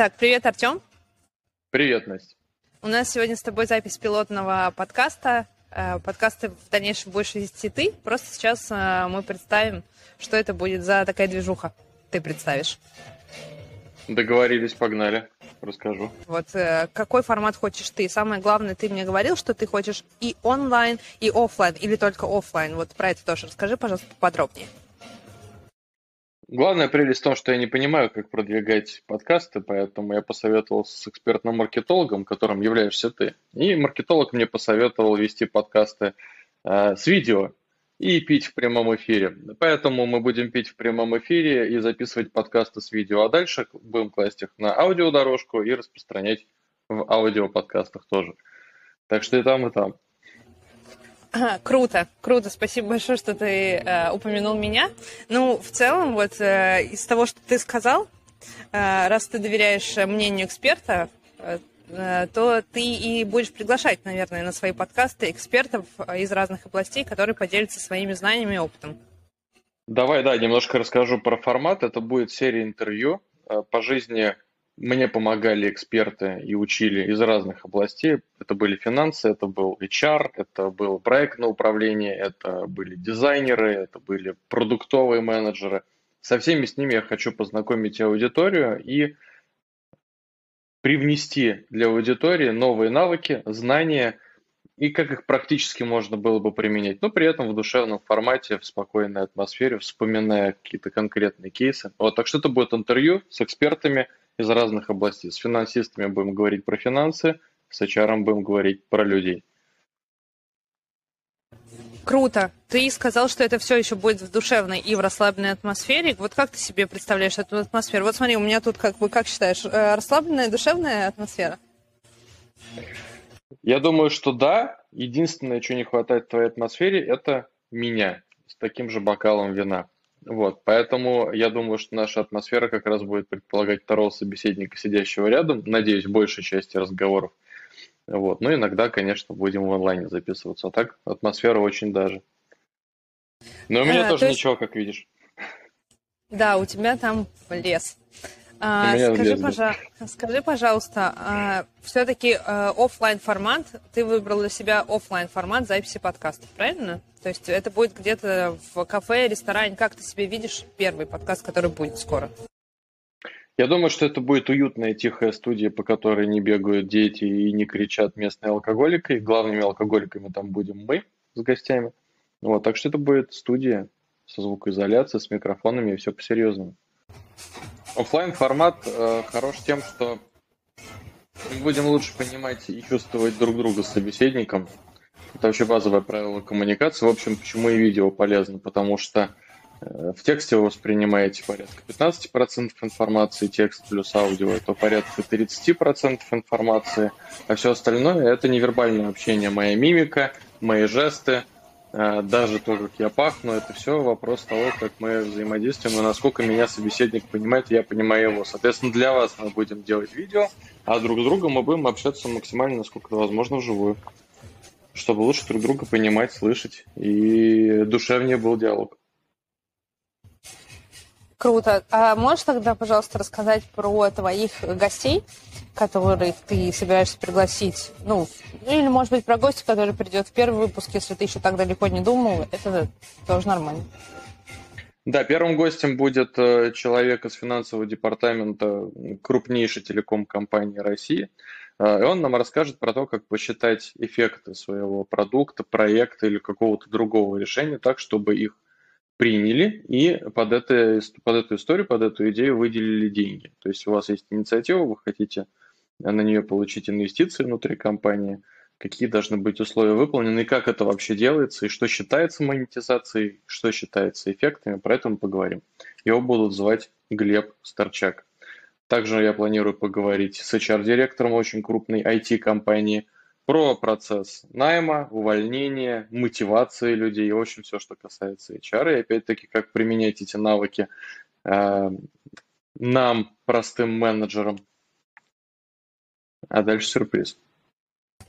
Итак, привет, Артем. Привет, Настя. У нас сегодня с тобой запись пилотного подкаста. Э, подкасты в дальнейшем будешь вести ты. Просто сейчас э, мы представим, что это будет за такая движуха. Ты представишь. Договорились, погнали. Расскажу. Вот э, какой формат хочешь ты? Самое главное, ты мне говорил, что ты хочешь и онлайн, и офлайн, или только офлайн. Вот про это тоже расскажи, пожалуйста, поподробнее. Главная прелесть в том, что я не понимаю, как продвигать подкасты, поэтому я посоветовал с экспертным маркетологом, которым являешься ты. И маркетолог мне посоветовал вести подкасты э, с видео и пить в прямом эфире. Поэтому мы будем пить в прямом эфире и записывать подкасты с видео, а дальше будем класть их на аудиодорожку и распространять в аудиоподкастах тоже. Так что и там, и там. Круто, круто. Спасибо большое, что ты э, упомянул меня. Ну, в целом, вот э, из того, что ты сказал, э, раз ты доверяешь мнению эксперта, э, э то ты и будешь приглашать, наверное, на свои подкасты экспертов из разных областей, которые поделятся своими знаниями и опытом. Давай, да, немножко расскажу про формат. Это будет серия интервью э, по жизни мне помогали эксперты и учили из разных областей. Это были финансы, это был HR, это было проектное управление, это были дизайнеры, это были продуктовые менеджеры. Со всеми с ними я хочу познакомить аудиторию и привнести для аудитории новые навыки, знания и как их практически можно было бы применять, но при этом в душевном формате, в спокойной атмосфере, вспоминая какие-то конкретные кейсы. Вот, так что это будет интервью с экспертами – из разных областей. С финансистами будем говорить про финансы, с HR будем говорить про людей. Круто. Ты сказал, что это все еще будет в душевной и в расслабленной атмосфере. Вот как ты себе представляешь эту атмосферу? Вот смотри, у меня тут, как бы, как считаешь, э, расслабленная, душевная атмосфера? Я думаю, что да. Единственное, что не хватает в твоей атмосфере, это меня с таким же бокалом вина. Вот, поэтому я думаю, что наша атмосфера как раз будет предполагать второго собеседника, сидящего рядом, надеюсь, большей части разговоров. Вот, ну иногда, конечно, будем в онлайне записываться, а так атмосфера очень даже. Но у меня а, тоже то ничего, как видишь. Да, у тебя там лес. А, скажи, пожа... скажи, пожалуйста, а, все-таки а, офлайн формат, ты выбрал для себя офлайн формат записи подкастов, правильно? То есть это будет где-то в кафе, ресторане. Как ты себе видишь первый подкаст, который будет скоро? Я думаю, что это будет уютная тихая студия, по которой не бегают дети и не кричат местные алкоголики. Главными алкоголиками там будем мы с гостями. Вот, так что это будет студия со звукоизоляцией, с микрофонами и все по-серьезному. Оффлайн формат э, хорош тем, что мы будем лучше понимать и чувствовать друг друга с собеседником. Это вообще базовое правило коммуникации. В общем, почему и видео полезно, потому что э, в тексте вы воспринимаете порядка 15% информации, текст плюс аудио это порядка 30% информации, а все остальное это невербальное общение, моя мимика, мои жесты, даже то, как я пахну, это все вопрос того, как мы взаимодействуем и насколько меня собеседник понимает, я понимаю его. Соответственно, для вас мы будем делать видео, а друг с другом мы будем общаться максимально, насколько это возможно, вживую, чтобы лучше друг друга понимать, слышать и душевнее был диалог. Круто. А можешь тогда, пожалуйста, рассказать про твоих гостей, которых ты собираешься пригласить? Ну, или, может быть, про гостя, который придет в первый выпуск, если ты еще так далеко не думал. Это тоже нормально. Да, первым гостем будет э, человек из финансового департамента крупнейшей телеком-компании России. Э, и он нам расскажет про то, как посчитать эффекты своего продукта, проекта или какого-то другого решения так, чтобы их приняли и под, это, под эту историю, под эту идею выделили деньги. То есть у вас есть инициатива, вы хотите на нее получить инвестиции внутри компании, какие должны быть условия выполнены, и как это вообще делается, и что считается монетизацией, что считается эффектами, про это мы поговорим. Его будут звать Глеб Старчак. Также я планирую поговорить с HR-директором очень крупной IT-компании – про процесс найма, увольнения, мотивации людей, в общем, все, что касается HR. И опять-таки, как применять эти навыки э, нам, простым менеджерам. А дальше сюрприз.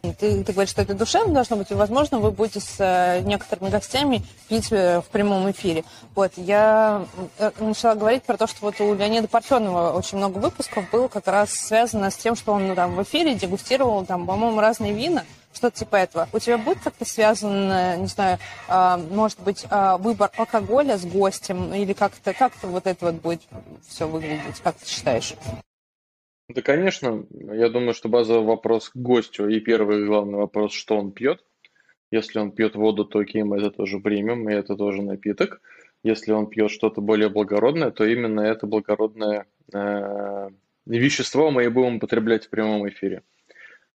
Ты, ты говоришь, что это душевно должно быть, и, возможно, вы будете с э, некоторыми гостями пить э, в прямом эфире. Вот, я э, начала говорить про то, что вот у Леонида Парфенова очень много выпусков было как раз связано с тем, что он ну, там в эфире дегустировал, там, по-моему, разные вина, что-то типа этого. У тебя будет как-то связан, не знаю, а, может быть, а, выбор алкоголя с гостем, или как-то как вот это вот будет все выглядеть, как ты считаешь? Да, конечно. Я думаю, что базовый вопрос к гостю и первый главный вопрос, что он пьет. Если он пьет воду, то окей, это тоже примем, и это тоже напиток. Если он пьет что-то более благородное, то именно это благородное э, вещество мы и будем употреблять в прямом эфире.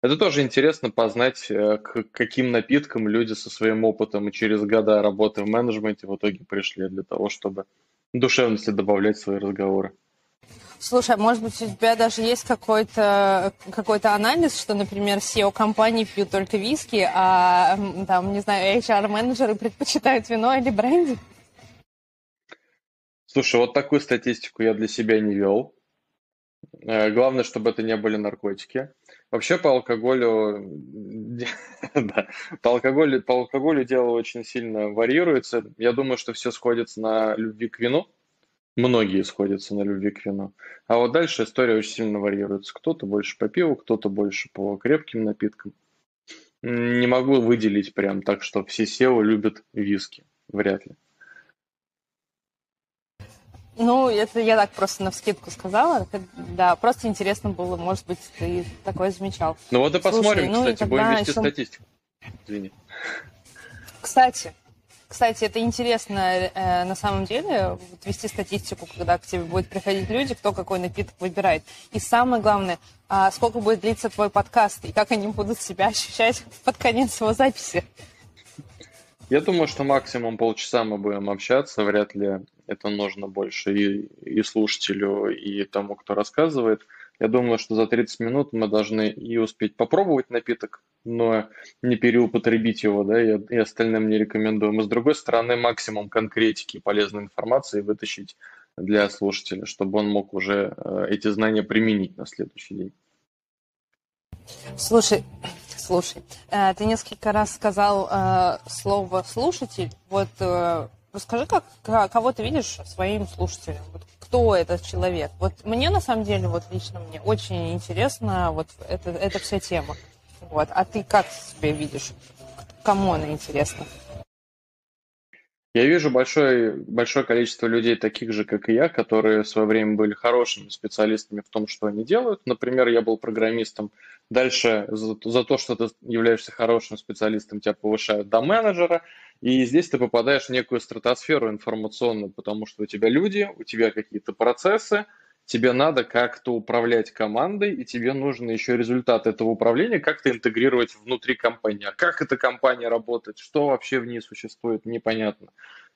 Это тоже интересно познать, э, к каким напиткам люди со своим опытом и через года работы в менеджменте в итоге пришли для того, чтобы душевности добавлять в свои разговоры. Слушай, а может быть, у тебя даже есть какой-то какой анализ, что, например, SEO компании пьют только виски, а там, не знаю, HR-менеджеры предпочитают вино или бренди? Слушай, вот такую статистику я для себя не вел. Э, главное, чтобы это не были наркотики. Вообще по алкоголю, по алкоголю, по алкоголю дело очень сильно варьируется. Я думаю, что все сходится на любви к вину. Многие сходятся на любви к вину. А вот дальше история очень сильно варьируется. Кто-то больше по пиву, кто-то больше по крепким напиткам. Не могу выделить прям так, что все SEO любят виски. Вряд ли. Ну, это я так просто на вскидку сказала. Да, просто интересно было, может быть, ты такое замечал. Ну вот и посмотрим, Слушай, кстати, ну, будем вести еще... статистику. Извини. Кстати, кстати, это интересно э, на самом деле, вот вести статистику, когда к тебе будут приходить люди, кто какой напиток выбирает. И самое главное, э, сколько будет длиться твой подкаст, и как они будут себя ощущать под конец его записи. Я думаю, что максимум полчаса мы будем общаться, вряд ли это нужно больше и, и слушателю, и тому, кто рассказывает. Я думаю, что за 30 минут мы должны и успеть попробовать напиток, но не переупотребить его, да, и, и остальным не рекомендуем. И с другой стороны, максимум конкретики полезной информации вытащить для слушателя, чтобы он мог уже э, эти знания применить на следующий день. Слушай, слушай, э, ты несколько раз сказал э, слово слушатель. Вот расскажи, как, кого ты видишь своим слушателем? Вот кто этот человек? Вот мне на самом деле, вот лично мне очень интересна вот эта, эта вся тема. Вот. А ты как себя видишь? Кому она интересна? Я вижу большое, большое количество людей, таких же, как и я, которые в свое время были хорошими специалистами в том, что они делают. Например, я был программистом. Дальше за, за то, что ты являешься хорошим специалистом, тебя повышают до менеджера. И здесь ты попадаешь в некую стратосферу информационную, потому что у тебя люди, у тебя какие-то процессы, тебе надо как-то управлять командой, и тебе нужно еще результат этого управления как-то интегрировать внутри компании. А как эта компания работает, что вообще в ней существует, непонятно.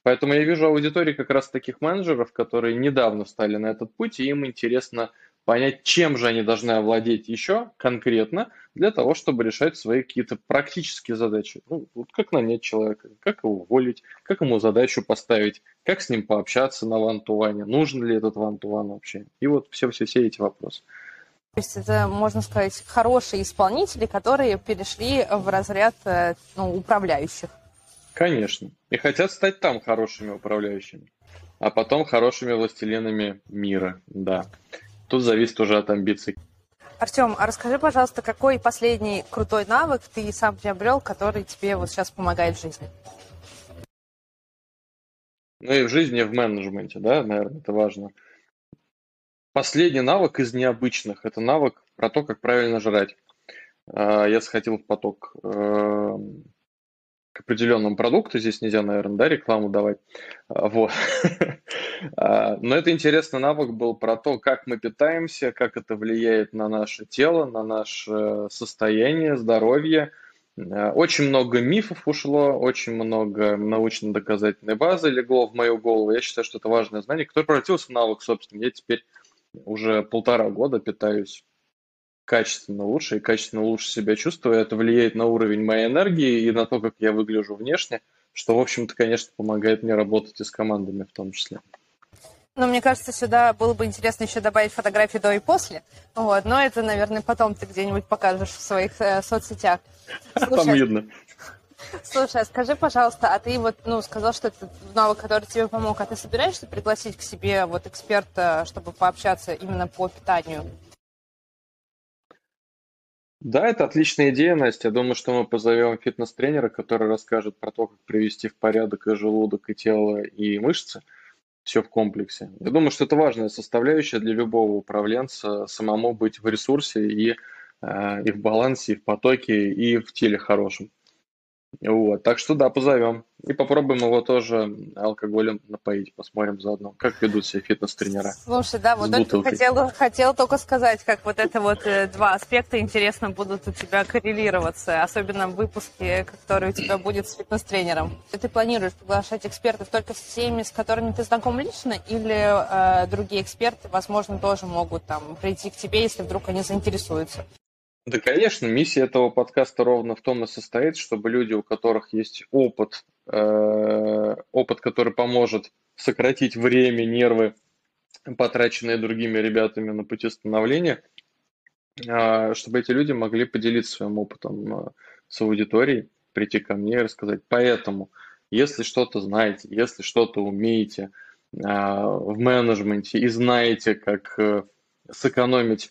Поэтому я вижу аудитории как раз таких менеджеров, которые недавно встали на этот путь, и им интересно понять, чем же они должны овладеть еще конкретно для того, чтобы решать свои какие-то практические задачи. Ну, вот как нанять человека, как его уволить, как ему задачу поставить, как с ним пообщаться на вантуване, нужен ли этот вантуван вообще. И вот все-все-все эти вопросы. То есть это, можно сказать, хорошие исполнители, которые перешли в разряд э, ну, управляющих. Конечно. И хотят стать там хорошими управляющими, а потом хорошими властелинами мира, да. Тут зависит уже от амбиций. Артем, а расскажи, пожалуйста, какой последний крутой навык ты сам приобрел, который тебе вот сейчас помогает в жизни? Ну и в жизни, и в менеджменте, да, наверное, это важно. Последний навык из необычных – это навык про то, как правильно жрать. А, я сходил в поток эм, к определенному продукту. Здесь нельзя, наверное, да, рекламу давать. А, вот. А, но это интересный навык был про то, как мы питаемся, как это влияет на наше тело, на наше состояние, здоровье. А, очень много мифов ушло, очень много научно-доказательной базы легло в мою голову. Я считаю, что это важное знание, которое превратился в навык, собственно. Я теперь уже полтора года питаюсь качественно лучше и качественно лучше себя чувствую. Это влияет на уровень моей энергии и на то, как я выгляжу внешне, что, в общем-то, конечно, помогает мне работать и с командами в том числе. Но мне кажется, сюда было бы интересно еще добавить фотографии до и после. Вот, но это, наверное, потом ты где-нибудь покажешь в своих э, соцсетях. Слушай, Там видно. Слушай, а скажи, пожалуйста, а ты вот, ну, сказал, что это навык, который тебе помог, а ты собираешься пригласить к себе вот эксперта, чтобы пообщаться именно по питанию? Да, это отличная идея, Настя. Я думаю, что мы позовем фитнес-тренера, который расскажет про то, как привести в порядок и желудок, и тело, и мышцы. Все в комплексе. Я думаю, что это важная составляющая для любого управленца, самому быть в ресурсе и, э, и в балансе, и в потоке, и в теле хорошем. Вот, так что да, позовем. И попробуем его тоже алкоголем напоить, посмотрим заодно, как ведут себя фитнес-тренера. Слушай, да, вот это хотела, хотела только сказать, как вот это вот э, два аспекта интересно будут у тебя коррелироваться, особенно в выпуске, который у тебя будет с фитнес-тренером. Ты планируешь приглашать экспертов только с теми, с которыми ты знаком лично, или э, другие эксперты, возможно, тоже могут там прийти к тебе, если вдруг они заинтересуются? Да, конечно, миссия этого подкаста ровно в том и состоит, чтобы люди, у которых есть опыт, э, опыт, который поможет сократить время, нервы, потраченные другими ребятами на пути становления, э, чтобы эти люди могли поделиться своим опытом э, с аудиторией, прийти ко мне и рассказать. Поэтому, если что-то знаете, если что-то умеете э, в менеджменте и знаете, как э, сэкономить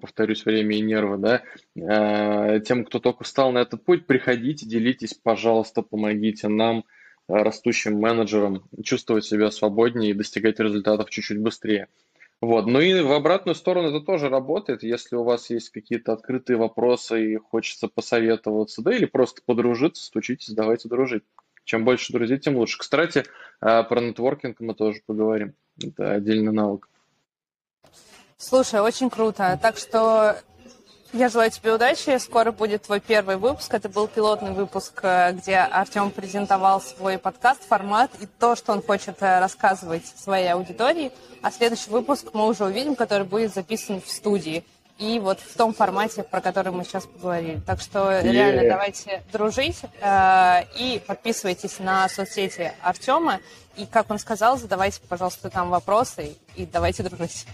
повторюсь, время и нервы, да, э, тем, кто только встал на этот путь, приходите, делитесь, пожалуйста, помогите нам, э, растущим менеджерам, чувствовать себя свободнее и достигать результатов чуть-чуть быстрее. Вот. Ну и в обратную сторону это тоже работает, если у вас есть какие-то открытые вопросы и хочется посоветоваться, да, или просто подружиться, стучитесь, давайте дружить. Чем больше друзей, тем лучше. Кстати, про нетворкинг мы тоже поговорим. Это отдельный навык. Слушай, очень круто. Так что я желаю тебе удачи. Скоро будет твой первый выпуск. Это был пилотный выпуск, э, где Артем презентовал свой подкаст, формат и то, что он хочет э, рассказывать своей аудитории. А следующий выпуск мы уже увидим, который будет записан в студии. И вот в том формате, про который мы сейчас поговорили. Так что yeah. реально давайте дружить э, и подписывайтесь на соцсети Артема. И, как он сказал, задавайте, пожалуйста, там вопросы и давайте дружить.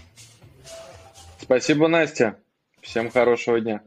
Спасибо, Настя. Всем хорошего дня.